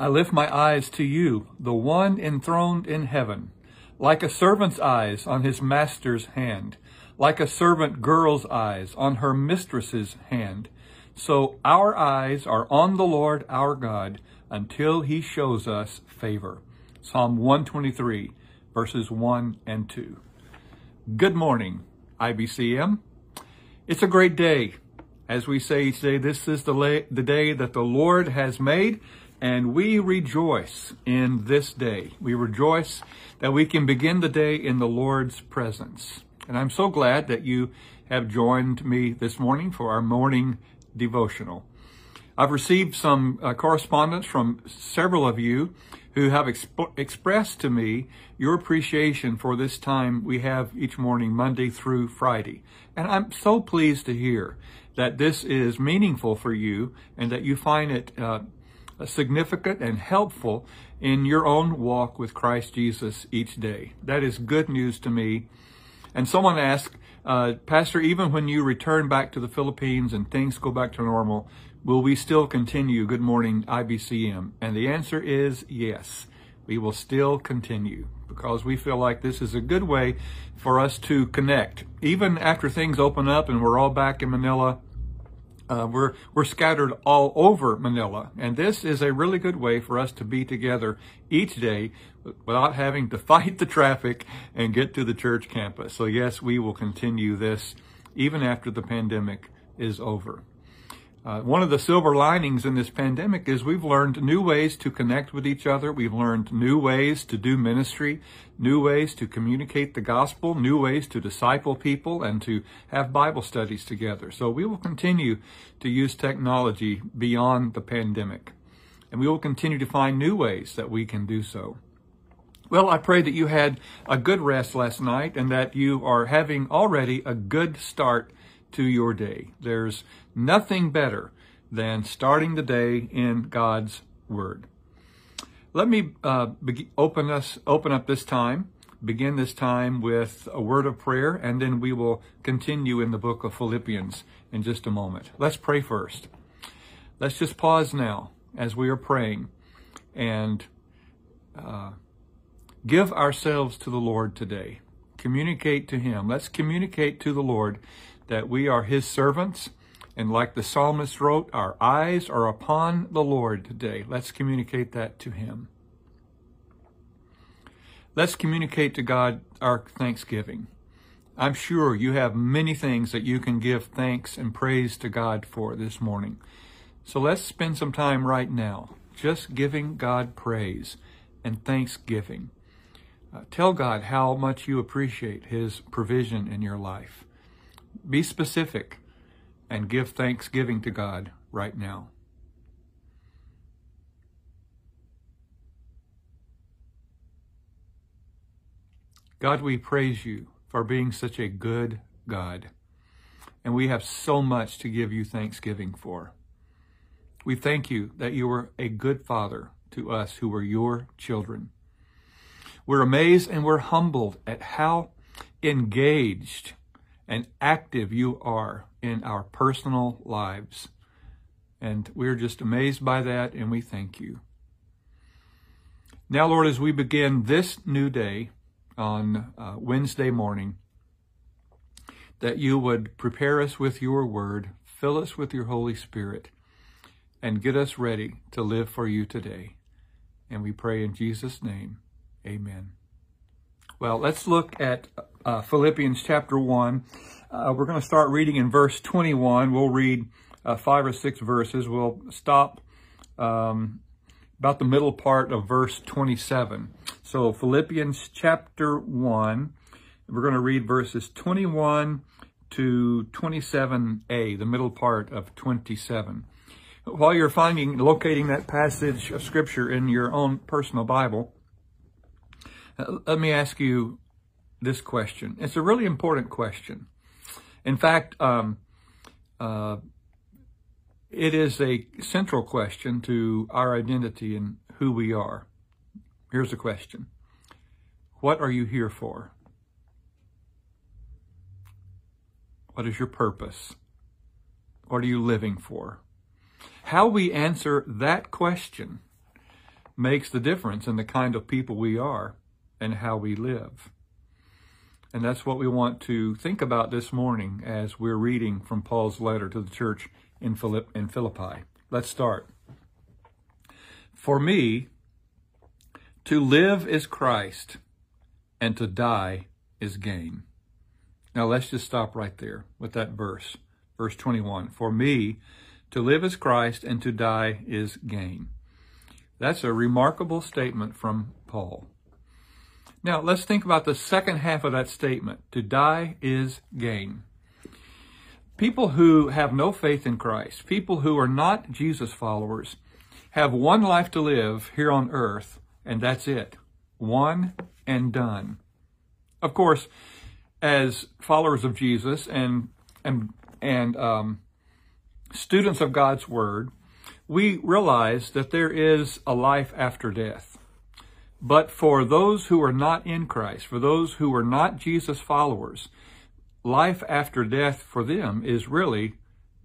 I lift my eyes to you, the one enthroned in heaven, like a servant's eyes on his master's hand, like a servant girl's eyes on her mistress's hand. So our eyes are on the Lord our God until he shows us favor. Psalm 123, verses 1 and 2. Good morning, IBCM. It's a great day. As we say each day, this is the, the day that the Lord has made, and we rejoice in this day. We rejoice that we can begin the day in the Lord's presence. And I'm so glad that you have joined me this morning for our morning devotional. I've received some uh, correspondence from several of you who have exp- expressed to me your appreciation for this time we have each morning, Monday through Friday. And I'm so pleased to hear that this is meaningful for you and that you find it uh, significant and helpful in your own walk with Christ Jesus each day. That is good news to me. And someone asked, uh, Pastor, even when you return back to the Philippines and things go back to normal, will we still continue Good Morning IBCM? And the answer is yes. We will still continue because we feel like this is a good way for us to connect. Even after things open up and we're all back in Manila, uh, we're we're scattered all over Manila, and this is a really good way for us to be together each day without having to fight the traffic and get to the church campus. So yes, we will continue this even after the pandemic is over. Uh, one of the silver linings in this pandemic is we've learned new ways to connect with each other. We've learned new ways to do ministry, new ways to communicate the gospel, new ways to disciple people, and to have Bible studies together. So we will continue to use technology beyond the pandemic. And we will continue to find new ways that we can do so. Well, I pray that you had a good rest last night and that you are having already a good start to your day. There's nothing better than starting the day in God's Word. Let me uh, be- open us open up this time, begin this time with a word of prayer, and then we will continue in the book of Philippians in just a moment. Let's pray first. Let's just pause now as we are praying and uh, give ourselves to the Lord today. Communicate to Him. Let's communicate to the Lord that we are his servants. And like the psalmist wrote, our eyes are upon the Lord today. Let's communicate that to him. Let's communicate to God our thanksgiving. I'm sure you have many things that you can give thanks and praise to God for this morning. So let's spend some time right now just giving God praise and thanksgiving. Uh, tell God how much you appreciate His provision in your life. Be specific and give thanksgiving to God right now. God, we praise you for being such a good God. And we have so much to give you thanksgiving for. We thank you that you were a good father to us who were your children. We're amazed and we're humbled at how engaged and active you are in our personal lives. And we're just amazed by that, and we thank you. Now, Lord, as we begin this new day on uh, Wednesday morning, that you would prepare us with your word, fill us with your Holy Spirit, and get us ready to live for you today. And we pray in Jesus' name, amen. Well, let's look at uh, Philippians chapter 1. Uh, we're going to start reading in verse 21. We'll read uh, five or six verses. We'll stop um, about the middle part of verse 27. So, Philippians chapter 1, we're going to read verses 21 to 27a, the middle part of 27. While you're finding, locating that passage of scripture in your own personal Bible, uh, let me ask you this question. It's a really important question. In fact, um, uh, it is a central question to our identity and who we are. Here's the question What are you here for? What is your purpose? What are you living for? How we answer that question makes the difference in the kind of people we are and how we live. And that's what we want to think about this morning as we're reading from Paul's letter to the church in, Philippi. Let's start. For me, to live is Christ, and to die is gain. Now let's just stop right there with that verse, verse 21. For me, to live is Christ, and to die is gain. That's a remarkable statement from Paul. Now, let's think about the second half of that statement. To die is gain. People who have no faith in Christ, people who are not Jesus followers, have one life to live here on earth, and that's it. One and done. Of course, as followers of Jesus and and and um, students of God's Word, we realize that there is a life after death. But for those who are not in Christ, for those who are not Jesus followers, life after death for them is really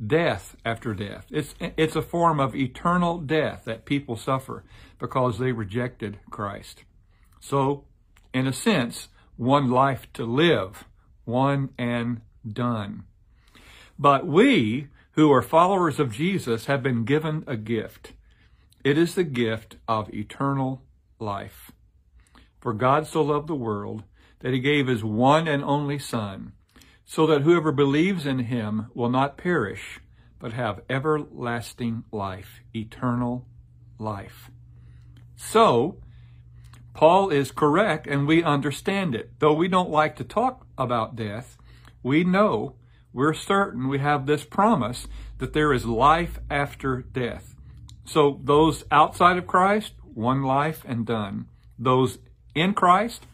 death after death. It's, it's a form of eternal death that people suffer because they rejected Christ. So, in a sense, one life to live, one and done. But we who are followers of Jesus have been given a gift. It is the gift of eternal life. For God so loved the world that he gave his one and only Son, so that whoever believes in him will not perish, but have everlasting life, eternal life. So, Paul is correct and we understand it. Though we don't like to talk about death, we know, we're certain, we have this promise that there is life after death. So those outside of Christ, one life and done. Those in Christ,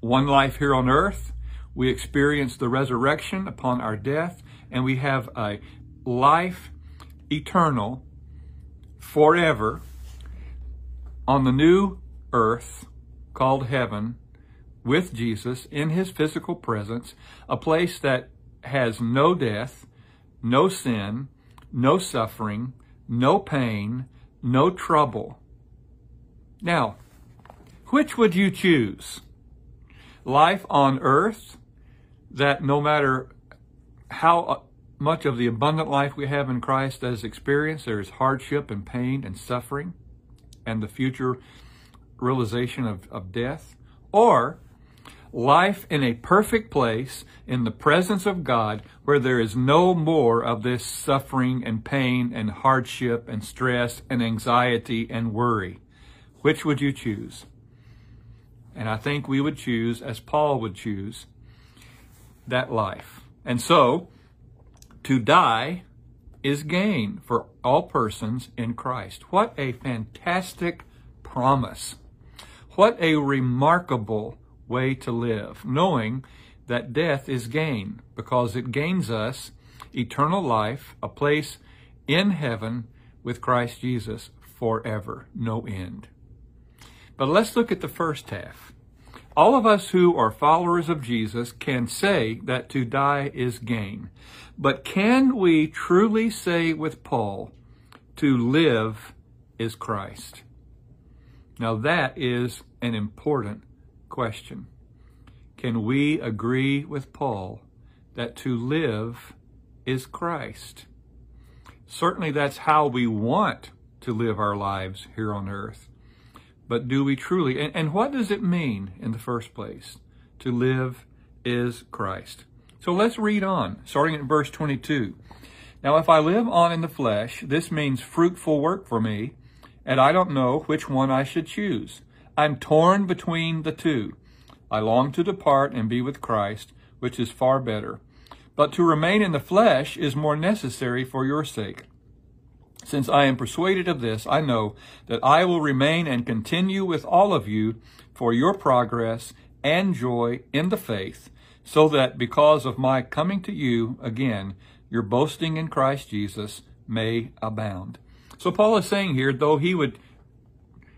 one life here on earth. We experience the resurrection upon our death, and we have a life eternal forever on the new earth called heaven with Jesus in his physical presence, a place that has no death, no sin, no suffering, no pain, no trouble. Now, which would you choose? Life on earth that no matter how uh, much of the abundant life we have in Christ is experienced, there is hardship and pain and suffering and the future realization of, of death, or life in a perfect place in the presence of God where there is no more of this suffering and pain and hardship and stress and anxiety and worry. Which would you choose? And I think we would choose, as Paul would choose, that life. And so, to die is gain for all persons in Christ. What a fantastic promise. What a remarkable way to live, knowing that death is gain because it gains us eternal life, a place in heaven with Christ Jesus forever, no end. But let's look at the first half. All of us who are followers of Jesus can say that to die is gain. But can we truly say with Paul, to live is Christ? Now that is an important question. Can we agree with Paul that to live is Christ? Certainly that's how we want to live our lives here on earth. But do we truly? And, and what does it mean in the first place? To live is Christ. So let's read on, starting at verse 22. Now, if I live on in the flesh, this means fruitful work for me, and I don't know which one I should choose. I'm torn between the two. I long to depart and be with Christ, which is far better. But to remain in the flesh is more necessary for your sake. Since I am persuaded of this, I know that I will remain and continue with all of you for your progress and joy in the faith, so that because of my coming to you again, your boasting in Christ Jesus may abound. So Paul is saying here, though he would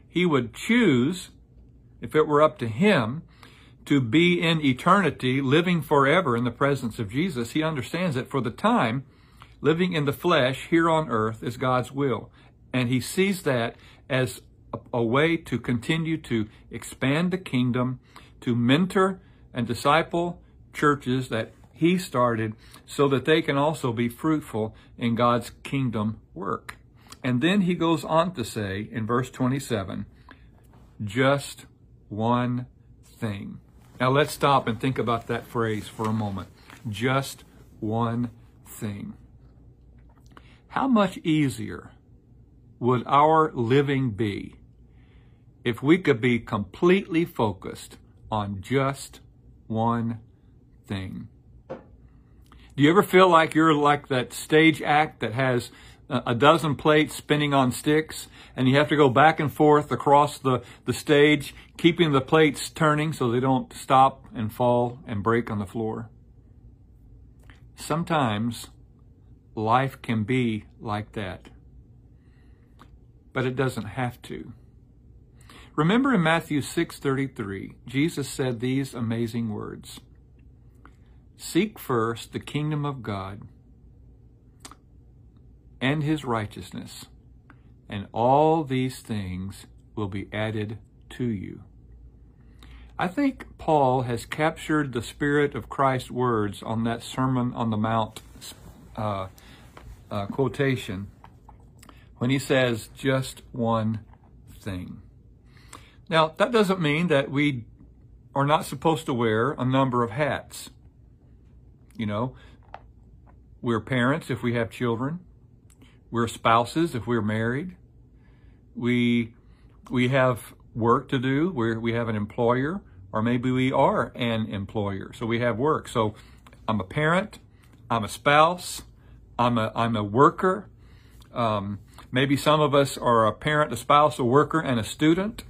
he would choose, if it were up to him, to be in eternity, living forever in the presence of Jesus, he understands that for the time, living in the flesh here on earth is God's will. And he sees that as a, a way to continue to expand the kingdom, to mentor and disciple churches that he started so that they can also be fruitful in God's kingdom work. And then he goes on to say in verse 27, just one thing. Now let's stop and think about that phrase for a moment. Just one thing. How much easier would our living be if we could be completely focused on just one thing? Do you ever feel like you're like that stage act that has a dozen plates spinning on sticks and you have to go back and forth across the, the stage, keeping the plates turning so they don't stop and fall and break on the floor? Sometimes life can be like that, but it doesn't have to. Remember in Matthew 6:33, Jesus said these amazing words. Seek first the kingdom of God and his righteousness, and all these things will be added to you. I think Paul has captured the spirit of Christ's words on that Sermon on the Mount uh, uh, quotation when he says just one thing. Now, that doesn't mean that we are not supposed to wear a number of hats. You know, we're parents if we have children. We're spouses if we're married. We we have work to do. we we have an employer, or maybe we are an employer. So we have work. So I'm a parent. I'm a spouse. I'm a I'm a worker. Um, maybe some of us are a parent, a spouse, a worker, and a student.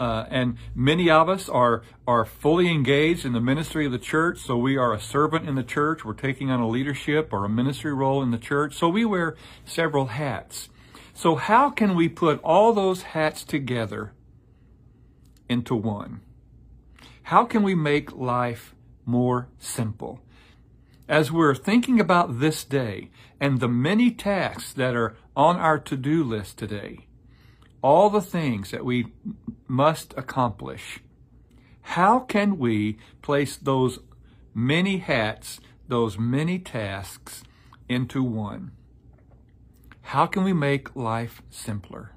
Uh, and many of us are are fully engaged in the ministry of the church. So we are a servant in the church. We're taking on a leadership or a ministry role in the church. So we wear several hats. So how can we put all those hats together into one? How can we make life more simple? As we're thinking about this day and the many tasks that are on our to-do list today, all the things that we must accomplish. How can we place those many hats, those many tasks into one? How can we make life simpler?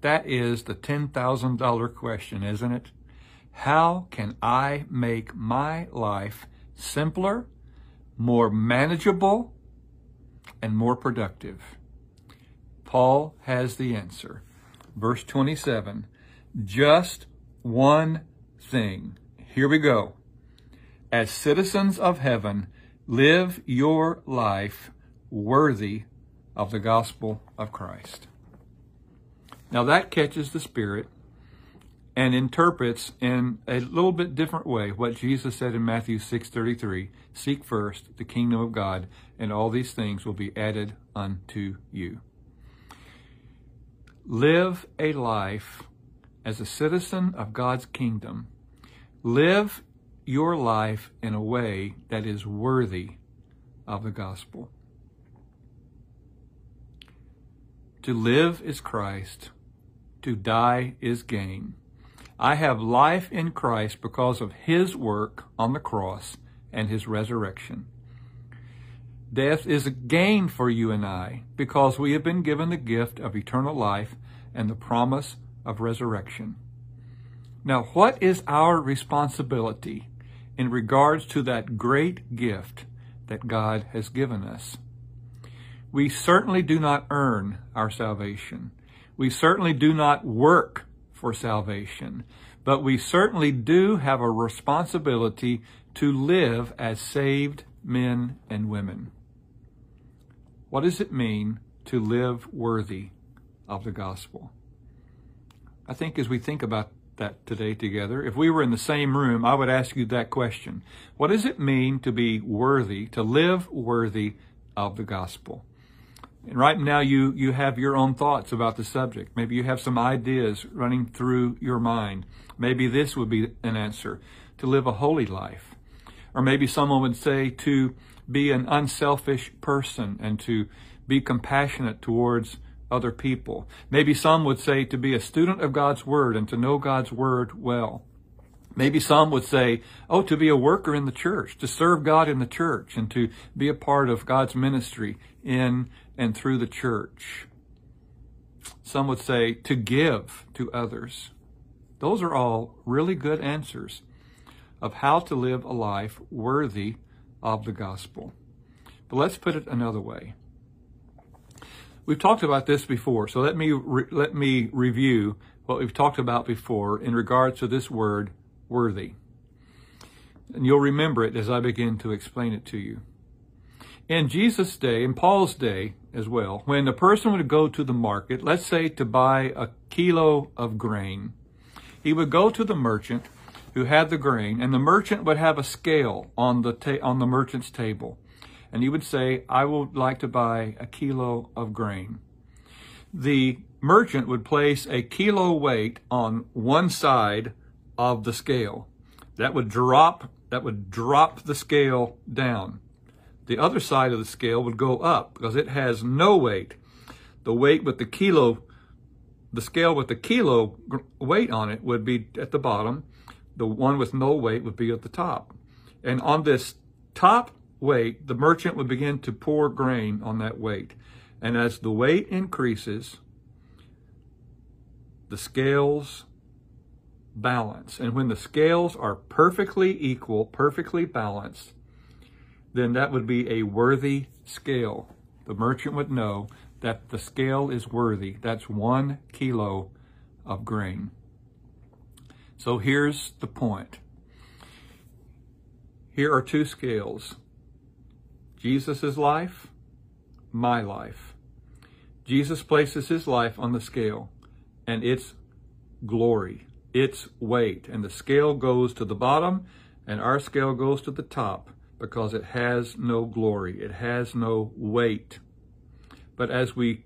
That is the $10,000 question, isn't it? How can I make my life simpler, more manageable, and more productive? Paul has the answer. Verse 27 just one thing. Here we go. As citizens of heaven, live your life worthy of the gospel of Christ. Now that catches the spirit and interprets in a little bit different way what Jesus said in Matthew 6:33, seek first the kingdom of God and all these things will be added unto you. Live a life as a citizen of God's kingdom, live your life in a way that is worthy of the gospel. To live is Christ, to die is gain. I have life in Christ because of his work on the cross and his resurrection. Death is a gain for you and I because we have been given the gift of eternal life and the promise of resurrection. Now, what is our responsibility in regards to that great gift that God has given us? We certainly do not earn our salvation. We certainly do not work for salvation, but we certainly do have a responsibility to live as saved men and women. What does it mean to live worthy of the gospel? I think as we think about that today together, if we were in the same room, I would ask you that question. What does it mean to be worthy, to live worthy of the gospel? And right now you, you have your own thoughts about the subject. Maybe you have some ideas running through your mind. Maybe this would be an answer, to live a holy life. Or maybe someone would say to be an unselfish person and to be compassionate towards other people. Maybe some would say to be a student of God's Word and to know God's Word well. Maybe some would say, oh, to be a worker in the church, to serve God in the church, and to be a part of God's ministry in and through the church. Some would say to give to others. Those are all really good answers of how to live a life worthy of the gospel. But let's put it another way. We've talked about this before, so let me re- let me review what we've talked about before in regards to this word worthy. And you'll remember it as I begin to explain it to you. In Jesus' day, in Paul's day as well, when a person would go to the market, let's say to buy a kilo of grain, he would go to the merchant who had the grain, and the merchant would have a scale on the ta- on the merchant's table, and he would say, "I would like to buy a kilo of grain." The merchant would place a kilo weight on one side of the scale. That would drop that would drop the scale down. The other side of the scale would go up because it has no weight. The weight with the kilo the scale with the kilo weight on it would be at the bottom. The one with no weight would be at the top. And on this top weight, the merchant would begin to pour grain on that weight. And as the weight increases, the scales balance. And when the scales are perfectly equal, perfectly balanced, then that would be a worthy scale. The merchant would know that the scale is worthy. That's one kilo of grain. So here's the point. Here are two scales. Jesus' life, my life. Jesus places his life on the scale and its glory, its weight. And the scale goes to the bottom and our scale goes to the top because it has no glory. It has no weight. But as we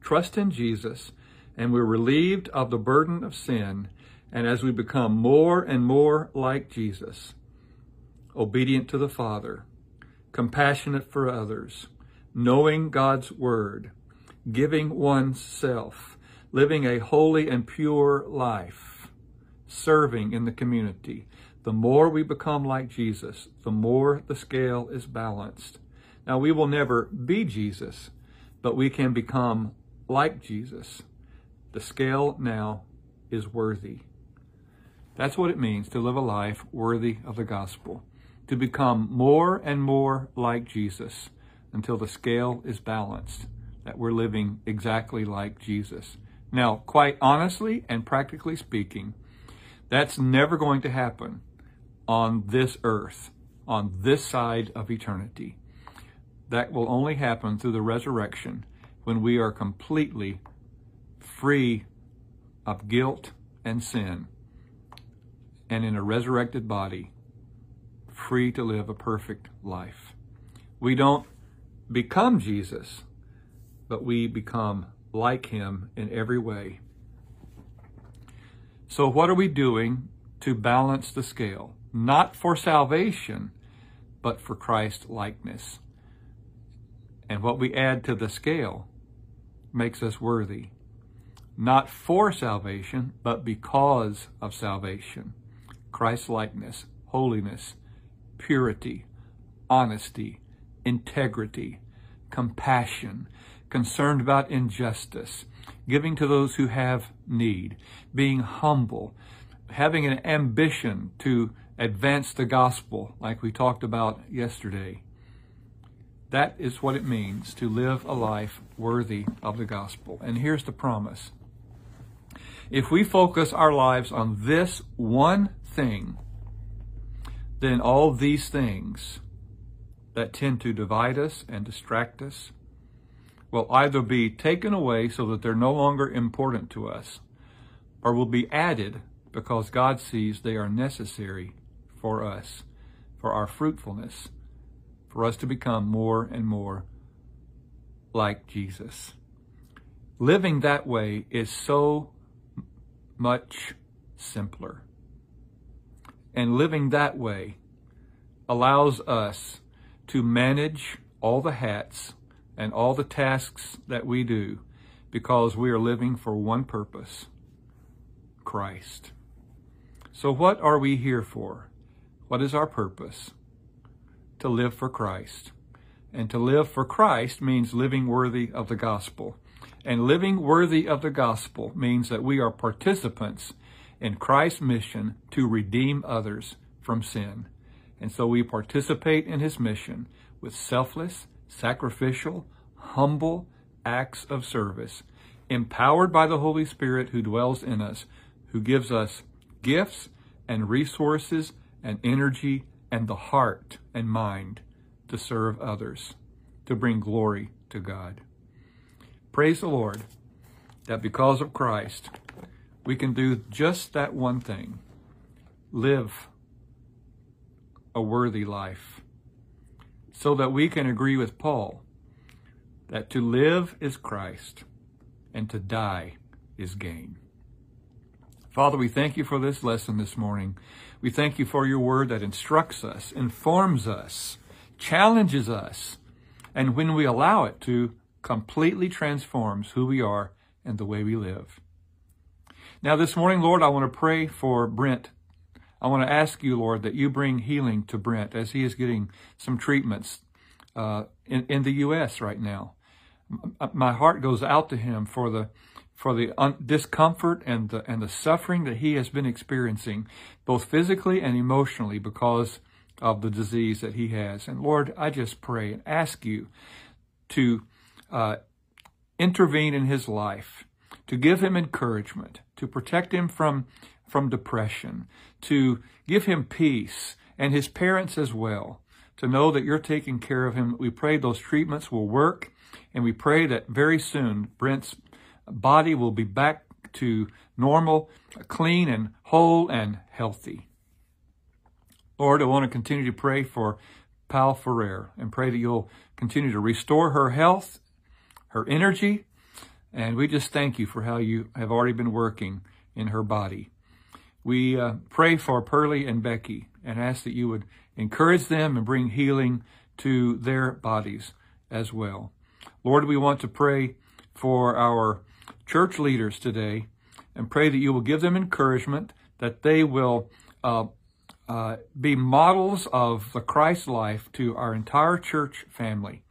trust in Jesus and we're relieved of the burden of sin, and as we become more and more like Jesus, obedient to the Father, compassionate for others, knowing God's Word, giving oneself, living a holy and pure life, serving in the community, the more we become like Jesus, the more the scale is balanced. Now, we will never be Jesus, but we can become like Jesus. The scale now is worthy. That's what it means to live a life worthy of the gospel, to become more and more like Jesus until the scale is balanced, that we're living exactly like Jesus. Now, quite honestly and practically speaking, that's never going to happen on this earth, on this side of eternity. That will only happen through the resurrection when we are completely free of guilt and sin and in a resurrected body, free to live a perfect life. We don't become Jesus, but we become like him in every way. So, what are we doing to balance the scale? Not for salvation, but for Christ likeness. And what we add to the scale makes us worthy, not for salvation, but because of salvation. Christ likeness, holiness, purity, honesty, integrity, compassion, concerned about injustice, giving to those who have need, being humble, having an ambition to advance the gospel, like we talked about yesterday, that is what it means to live a life worthy of the gospel. And here's the promise. If we focus our lives on this one thing, then all these things that tend to divide us and distract us will either be taken away so that they're no longer important to us, or will be added because God sees they are necessary for us, for our fruitfulness for us to become more and more like Jesus. Living that way is so much simpler. And living that way allows us to manage all the hats and all the tasks that we do because we are living for one purpose Christ. So, what are we here for? What is our purpose? To live for Christ. And to live for Christ means living worthy of the gospel. And living worthy of the gospel means that we are participants in Christ's mission to redeem others from sin. And so we participate in his mission with selfless, sacrificial, humble acts of service, empowered by the Holy Spirit who dwells in us, who gives us gifts and resources and energy and the heart and mind to serve others, to bring glory to God. Praise the Lord that because of Christ, we can do just that one thing live a worthy life so that we can agree with Paul that to live is Christ and to die is gain. Father, we thank you for this lesson this morning. We thank you for your word that instructs us, informs us, challenges us, and when we allow it to, completely transforms who we are and the way we live. Now, this morning, Lord, I want to pray for Brent. I want to ask you, Lord, that you bring healing to Brent as he is getting some treatments uh, in, in the U.S. right now. My heart goes out to him for the for the un- discomfort and the and the suffering that he has been experiencing, both physically and emotionally, because of the disease that he has. And Lord, I just pray and ask you to uh, intervene in his life, to give him encouragement, to protect him from from depression, to give him peace, and his parents as well, to know that you're taking care of him. We pray those treatments will work, and we pray that very soon Brent's body will be back to normal, clean and whole and healthy. Lord, I want to continue to pray for Pal Ferrer and pray that you'll continue to restore her health, her energy, and we just thank you for how you have already been working in her body. We uh, pray for Pearlie and Becky and ask that you would encourage them and bring healing to their bodies as well. Lord, we want to pray for our church leaders today and pray that you will give them encouragement, that they will uh, uh, be models of the Christ life to our entire church family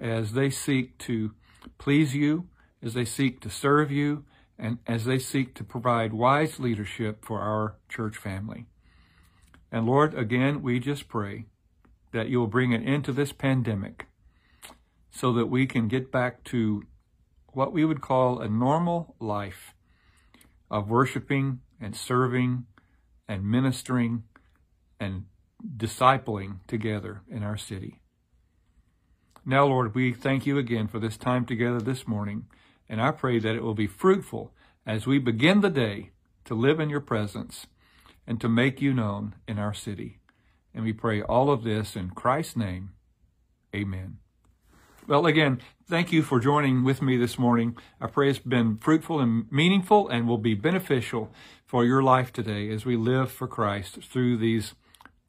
as they seek to please you, as they seek to serve you, and as they seek to provide wise leadership for our church family. And Lord, again, we just pray that you will bring an end to this pandemic so that we can get back to what we would call a normal life of worshiping and serving and ministering and discipling together in our city. Now, Lord, we thank you again for this time together this morning, and I pray that it will be fruitful as we begin the day to live in your presence and to make you known in our city. And we pray all of this in Christ's name. Amen. Well, again, thank you for joining with me this morning. I pray it's been fruitful and meaningful and will be beneficial for your life today as we live for Christ through these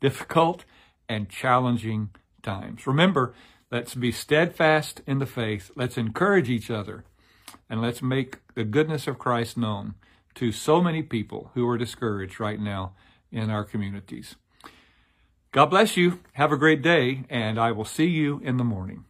difficult and challenging times. Remember, let's be steadfast in the faith. Let's encourage each other and let's make the goodness of Christ known to so many people who are discouraged right now in our communities. God bless you. Have a great day, and I will see you in the morning.